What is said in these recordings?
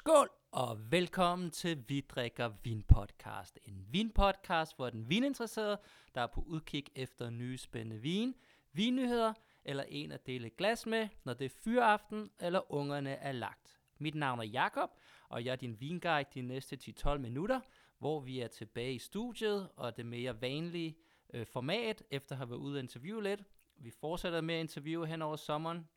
Skål og velkommen til Vi drikker vin podcast. En vinpodcast for den vininteresserede, der er på udkig efter nye spændende vin, vinnyheder eller en at dele glas med, når det er fyraften eller ungerne er lagt. Mit navn er Jakob, og jeg er din vinguide de næste 10-12 minutter, hvor vi er tilbage i studiet og det mere vanlige øh, format, efter at have været ude og interviewe lidt. Vi fortsætter med at interviewe hen over sommeren,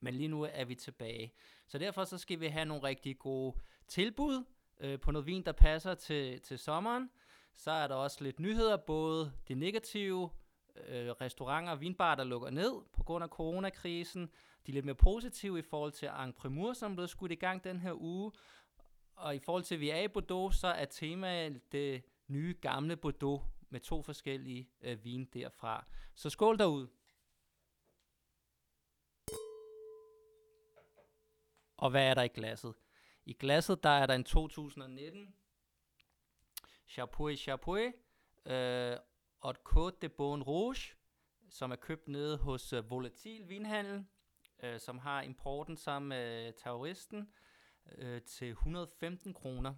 men lige nu er vi tilbage. Så derfor så skal vi have nogle rigtig gode tilbud øh, på noget vin, der passer til, til sommeren. Så er der også lidt nyheder, både de negative øh, restauranter og vinbarer, der lukker ned på grund af coronakrisen. De er lidt mere positive i forhold til Primeur, som blev skudt i gang den her uge. Og i forhold til, at vi er i Bordeaux, så er temaet det nye gamle Bordeaux med to forskellige øh, vin derfra. Så skål derud! Og hvad er der i glasset? I glasset, der er der en 2019 Chapeau Chapeau øh, og et Côte de Bon Rouge, som er købt nede hos øh, Volatil Vinhandel, øh, som har importen sammen med øh, terroristen øh, til 115 kroner.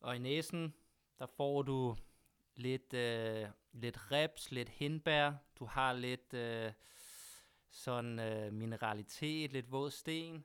Og i næsen, der får du lidt, øh, lidt reps, lidt hindbær, du har lidt... Øh, sådan øh, mineralitet, lidt våd sten.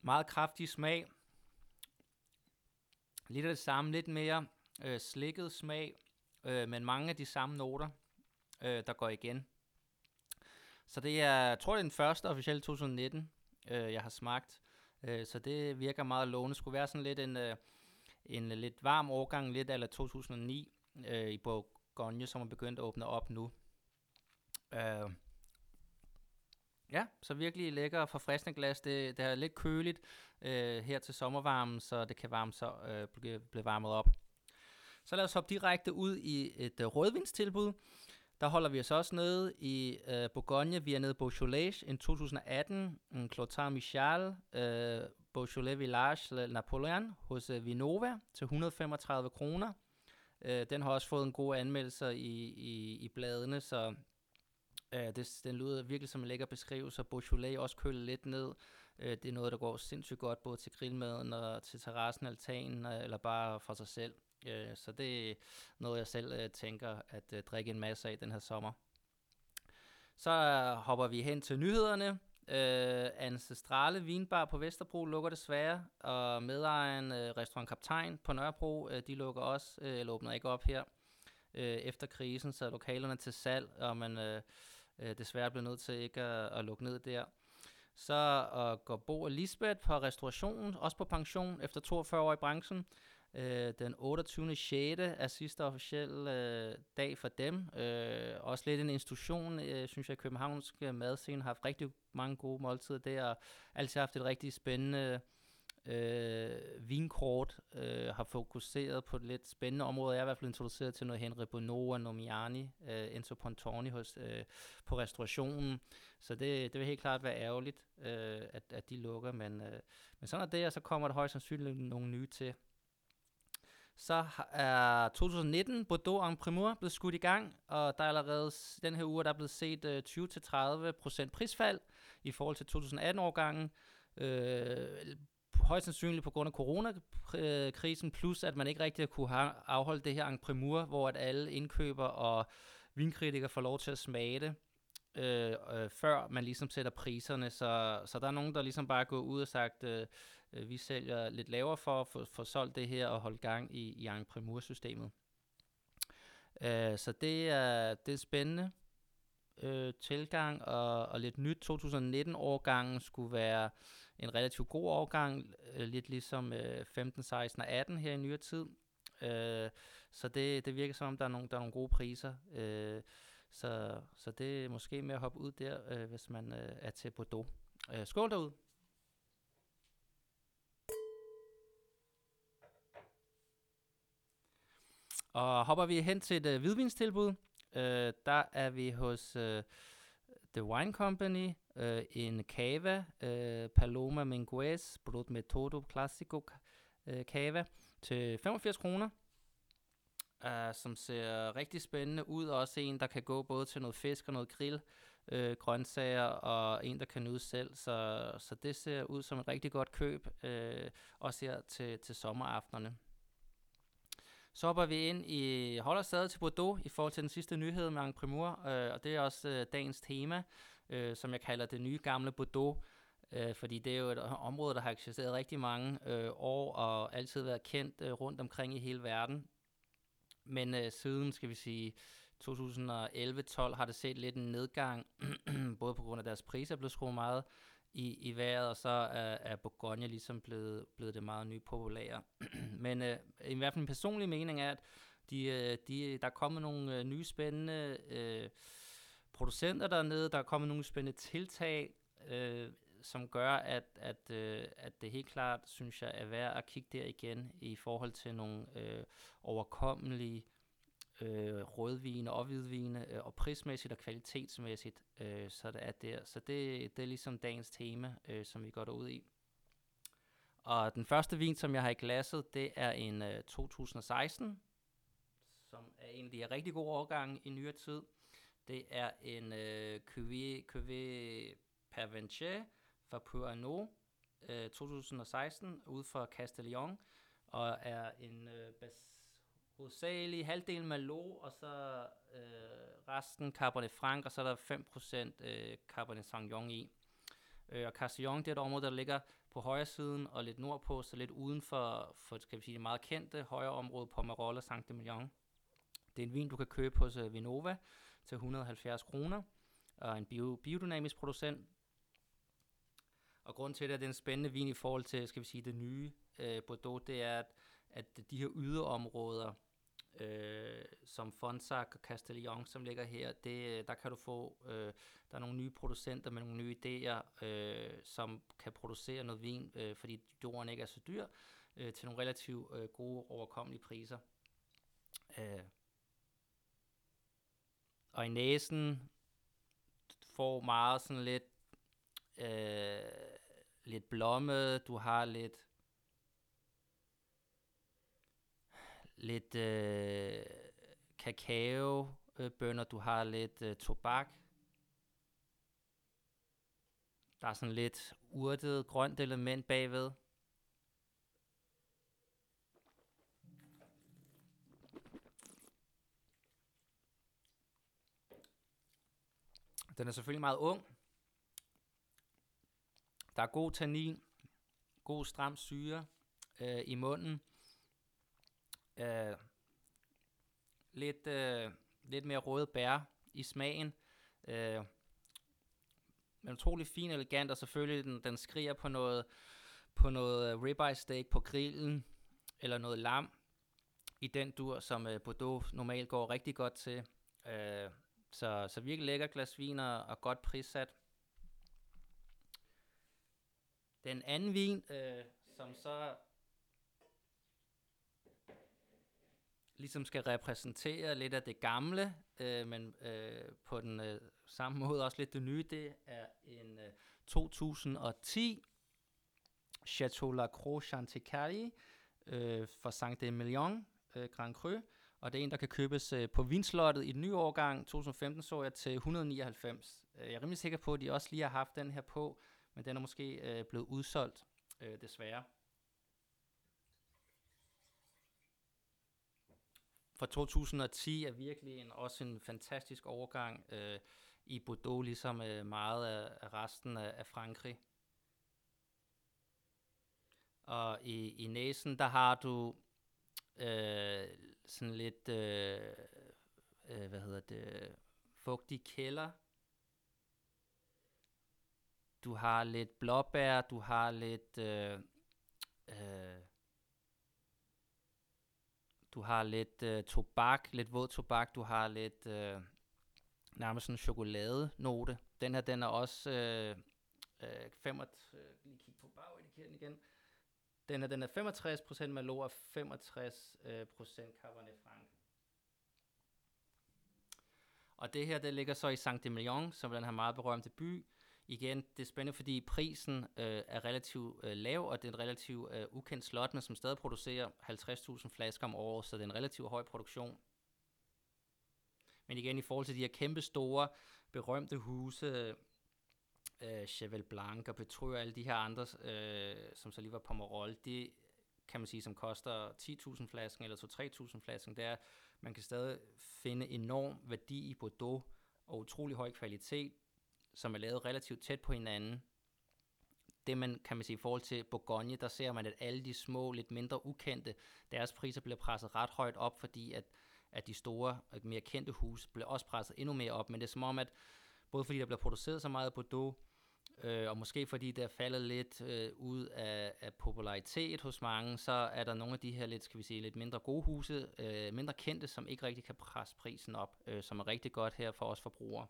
Meget kraftig smag. Lidt af det samme, lidt mere øh, slikket smag, øh, men mange af de samme noter, øh, der går igen. Så det er, jeg tror det er den første officielle 2019, øh, jeg har smagt. Øh, så det virker meget lovende. Det skulle være sådan lidt en, øh, en lidt varm årgang, lidt eller 2009 øh, i Bourgogne, som er begyndt at åbne op nu. Øh, ja, så virkelig lækker og forfriskende glas. Det, det er lidt køligt øh, her til sommervarmen, så det kan varme så, øh, blive, blive varmet op. Så lad os hoppe direkte ud i et øh, rødvinstilbud. Der holder vi os også nede i øh, Bourgogne. Vi er nede i Beaujolais i 2018. En Clotar Michal, øh, Beaujolais Village Napoleon hos øh, Vinova til 135 kroner. Øh, den har også fået en god anmeldelse i, i, i bladene, så øh, det, den lyder virkelig som en lækker beskrivelse. Beaujolais også køler lidt ned. Øh, det er noget, der går sindssygt godt både til grillmaden og til terrassen, altanen øh, eller bare for sig selv. Øh, så det er noget, jeg selv øh, tænker at øh, drikke en masse af den her sommer. Så øh, hopper vi hen til nyhederne. Øh, Ancestrale Vinbar på Vesterbro lukker desværre, og medejeren øh, Restaurant Kaptajn på Nørrebro, øh, de lukker også, øh, eller åbner ikke op her øh, efter krisen, så lokalerne til salg, og man øh, øh, desværre bliver nødt til ikke at, at lukke ned der. Så øh, går Bo og Lisbeth på restaurationen, også på pension efter 42 år i branchen. Øh, den 28. 6. er sidste officielle øh, dag for dem. Øh, også lidt en institution, øh, synes jeg, Københavnske madscene har haft rigtig mange gode måltider der, og altid haft et rigtig spændende øh, vinkort, øh, har fokuseret på et lidt spændende område. Jeg er i hvert fald introduceret til noget Henri Bonneau og Nomiani, øh, Enzo Pontoni hos, øh, på restaurationen. Så det, det vil helt klart være ærgerligt, øh, at, at de lukker, men, øh, men sådan er det, og så kommer der højst sandsynligt nogle nye til. Så er 2019 Bordeaux en Primeur blevet skudt i gang, og der er allerede den her uge, der er blevet set øh, 20-30% prisfald i forhold til 2018-årgangen. Øh, højst sandsynligt på grund af coronakrisen, plus at man ikke rigtig kunne afholde det her en Primeur, hvor at alle indkøber og vinkritikere får lov til at smage det øh, øh, før man ligesom sætter priserne. Så, så der er nogen, der ligesom bare går ud og sagt, øh, øh, vi sælger lidt lavere for at få, få solgt det her og holde gang i, i Primur-systemet. Øh, så det er, det er spændende øh, tilgang, og, og lidt nyt. 2019-årgangen skulle være en relativt god årgang, øh, lidt ligesom øh, 15, 16 og 18 her i nyere tid. Øh, så det, det virker som om, der er nogle, der er nogle gode priser. Øh, så, så det er måske med at hoppe ud der, øh, hvis man øh, er til Bordeaux. Øh, skål derude! Og hopper vi hen til et øh, hvidvinstilbud, øh, der er vi hos øh, The Wine Company, øh, en Cava, øh, Paloma Minguez, Brut Metodo Classico, øh, Cava til 85 kroner. Uh, som ser rigtig spændende ud. Også en, der kan gå både til noget fisk og noget grill, øh, grøntsager, og en, der kan nyde selv. Så, så det ser ud som et rigtig godt køb, øh, også her til, til sommeraftenerne. Så hopper vi ind i, holder stadig til Bordeaux i forhold til den sidste nyhed med Primur, øh, og det er også øh, dagens tema, øh, som jeg kalder det nye gamle Bordeaux, øh, fordi det er jo et øh, område, der har eksisteret rigtig mange øh, år og altid været kendt øh, rundt omkring i hele verden. Men øh, siden, skal vi sige, 2011-12 har det set lidt en nedgang, både på grund af deres priser er blevet skruet meget i, i vejret, og så er, er Bourgogne ligesom blevet, blevet det meget nye populære. Men øh, i hvert fald en personlig mening er, at de, øh, de, der er kommet nogle øh, nye spændende øh, producenter dernede, der er kommet nogle spændende tiltag, øh, som gør, at, at, øh, at det helt klart, synes jeg, er værd at kigge der igen i forhold til nogle øh, overkommelige øh, rødvine og hvidvine, øh, og prismæssigt og kvalitetsmæssigt, øh, så det er der. Så det, det er ligesom dagens tema, øh, som vi går ud i. Og den første vin, som jeg har i glasset, det er en øh, 2016, som er en af de rigtig gode årgange i nyere tid. Det er en øh, Cuvée, Cuvée Pervenche fra Pernod øh, 2016 ud fra Castellion, og er en øh, bas hovedsageligt halvdelen Malo, og så øh, resten Cabernet Franc, og så er der 5% øh, Cabernet Sauvignon i. Øh, og Castillon, det er et område, der ligger på højre siden og lidt nordpå, så lidt uden for, for skal vi sige, det meget kendte højre område på Marolle Saint Emilion. Det er en vin, du kan købe hos øh, uh, Vinova til 170 kroner, og en bio, biodynamisk producent. Og grund til, at det er en spændende vin i forhold til, skal vi sige, det nye øh, Bordeaux, det er, at, at de her yderområder, øh, som Fonsac og Castellion, som ligger her, det, der kan du få, øh, der er nogle nye producenter med nogle nye idéer, øh, som kan producere noget vin, øh, fordi jorden ikke er så dyr, øh, til nogle relativt øh, gode, overkommelige priser. Øh. Og i næsen får meget sådan lidt, øh, lidt blomme, du har lidt lidt øh, kakao, øh, bønner, du har lidt øh, tobak. Der er sådan lidt urtet, grønt element bagved. Den er selvfølgelig meget ung. Der er god tannin, god stram syre øh, i munden. Øh, lidt, øh, lidt mere røde bær i smagen. Øh, men utrolig fin, elegant, og selvfølgelig den, den skriger på noget, på noget øh, ribeye steak på grillen, eller noget lam i den dur, som øh, Bordeaux normalt går rigtig godt til. Øh, så, så virkelig lækker glas vin og, og godt prissat. Den anden vin, øh, som så ligesom skal repræsentere lidt af det gamle, øh, men øh, på den øh, samme måde også lidt det nye. Det er en øh, 2010 Chateau Lacroix Chanticleer øh, fra Saint-Emilion øh, Grand Cru, og det er en, der kan købes øh, på vinslottet i den nye årgang 2015, så jeg til 199. Øh, jeg er rimelig sikker på, at de også lige har haft den her på, men den er måske øh, blevet udsolgt, øh, desværre. Fra 2010 er virkelig en, også en fantastisk overgang øh, i Bordeaux, ligesom øh, meget af, af resten af, af Frankrig. Og i, i næsen, der har du øh, sådan lidt, øh, øh, hvad hedder det, fugtig kælder. Du har lidt blåbær, du har lidt øh, øh, du har lidt øh, tobak, lidt våd tobak, du har lidt øh, nærmest sådan en chokoladenote. Den her, den er også øh, øh, 65, øh, lige kigge på bagetiketten igen. Den er, den er 65% Malo og 65% øh, Cabernet Franc. Og det her, det ligger så i Saint-Emilion, som er den her meget berømte by igen, det er spændende, fordi prisen øh, er relativt øh, lav, og det er en relativt øh, ukendt slot, men som stadig producerer 50.000 flasker om året, så det er en relativt høj produktion. Men igen, i forhold til de her kæmpe store, berømte huse, øh, Cheval Blanc og Petreux og alle de her andre, øh, som så lige var Pomerol, det kan man sige, som koster 10.000 flasken eller 2-3.000 flasken, det er, man kan stadig finde enorm værdi i Bordeaux og utrolig høj kvalitet, som er lavet relativt tæt på hinanden. Det man kan man sige i forhold til Bourgogne, der ser man, at alle de små, lidt mindre ukendte, deres priser bliver presset ret højt op, fordi at, at de store, mere kendte huse bliver også presset endnu mere op. Men det er som om, at både fordi der bliver produceret så meget Bordeaux, øh, og måske fordi det er faldet lidt øh, ud af, af popularitet hos mange, så er der nogle af de her lidt, skal vi sige, lidt mindre gode huse, øh, mindre kendte, som ikke rigtig kan presse prisen op, øh, som er rigtig godt her for os forbrugere.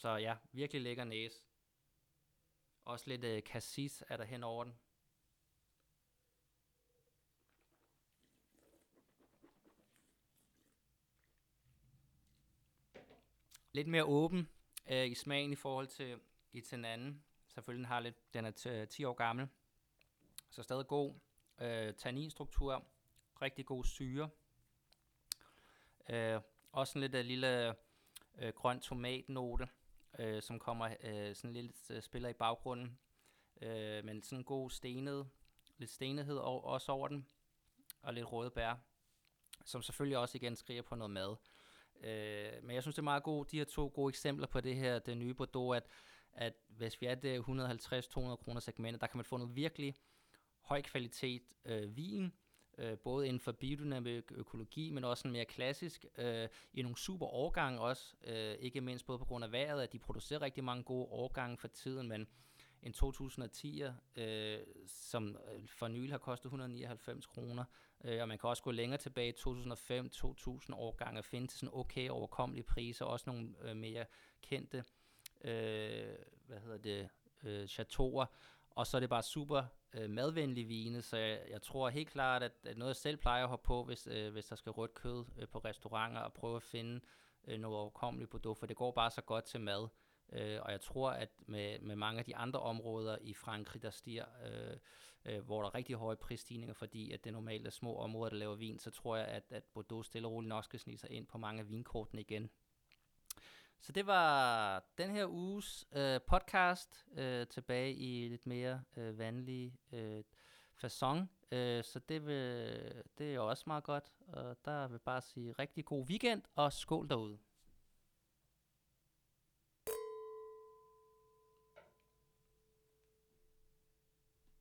Så ja, virkelig lækker næse. Også lidt øh, cassis er der hen over den. Lidt mere åben øh, i smagen i forhold til, i til den anden. Selvfølgelig har lidt, den er 10 år gammel. Så stadig god øh, tanninstruktur. Rigtig god syre. Øh, også en lidt af lille øh, grøn tomatnote øh, som kommer øh, sådan lidt øh, spiller i baggrunden. Øh, men sådan en god stenet, lidt stenethed og, også over den, og lidt røde bær, som selvfølgelig også igen skriger på noget mad. Øh, men jeg synes, det er meget godt, de her to gode eksempler på det her, det nye Bordeaux, at, at hvis vi er det 150-200 kroner segment, der kan man få noget virkelig høj kvalitet øh, vin, øh, både inden for biodynamik økologi, men også en mere klassisk, øh, i nogle super årgange også, øh, ikke mindst både på grund af vejret, at de producerer rigtig mange gode årgange for tiden, men en 2010'er, øh, som øh, for nylig har kostet 199 kroner, øh, og man kan også gå længere tilbage, 2005-2000 årgange, og finde til sådan okay overkommelige priser, også nogle øh, mere kendte, øh, hvad hedder det, øh, chateauer, og så er det bare super øh, madvenlige vine, så jeg, jeg tror helt klart, at, at noget jeg selv plejer at hoppe på, hvis, øh, hvis der skal rødt kød øh, på restauranter, og prøve at finde øh, noget overkommeligt produkt, for det går bare så godt til mad. Øh, og jeg tror, at med, med mange af de andre områder i Frankrig, der stiger, øh, øh, hvor der er rigtig høje prisstigninger, fordi at det normalt er små områder, der laver vin, så tror jeg, at, at Bordeaux stille og roligt nok skal snige sig ind på mange af vinkortene igen. Så det var den her uges øh, podcast øh, tilbage i lidt mere øh, vanlig øh, façon. Øh, så det, vil, det er også meget godt. Og der vil bare sige rigtig god weekend og skål derude.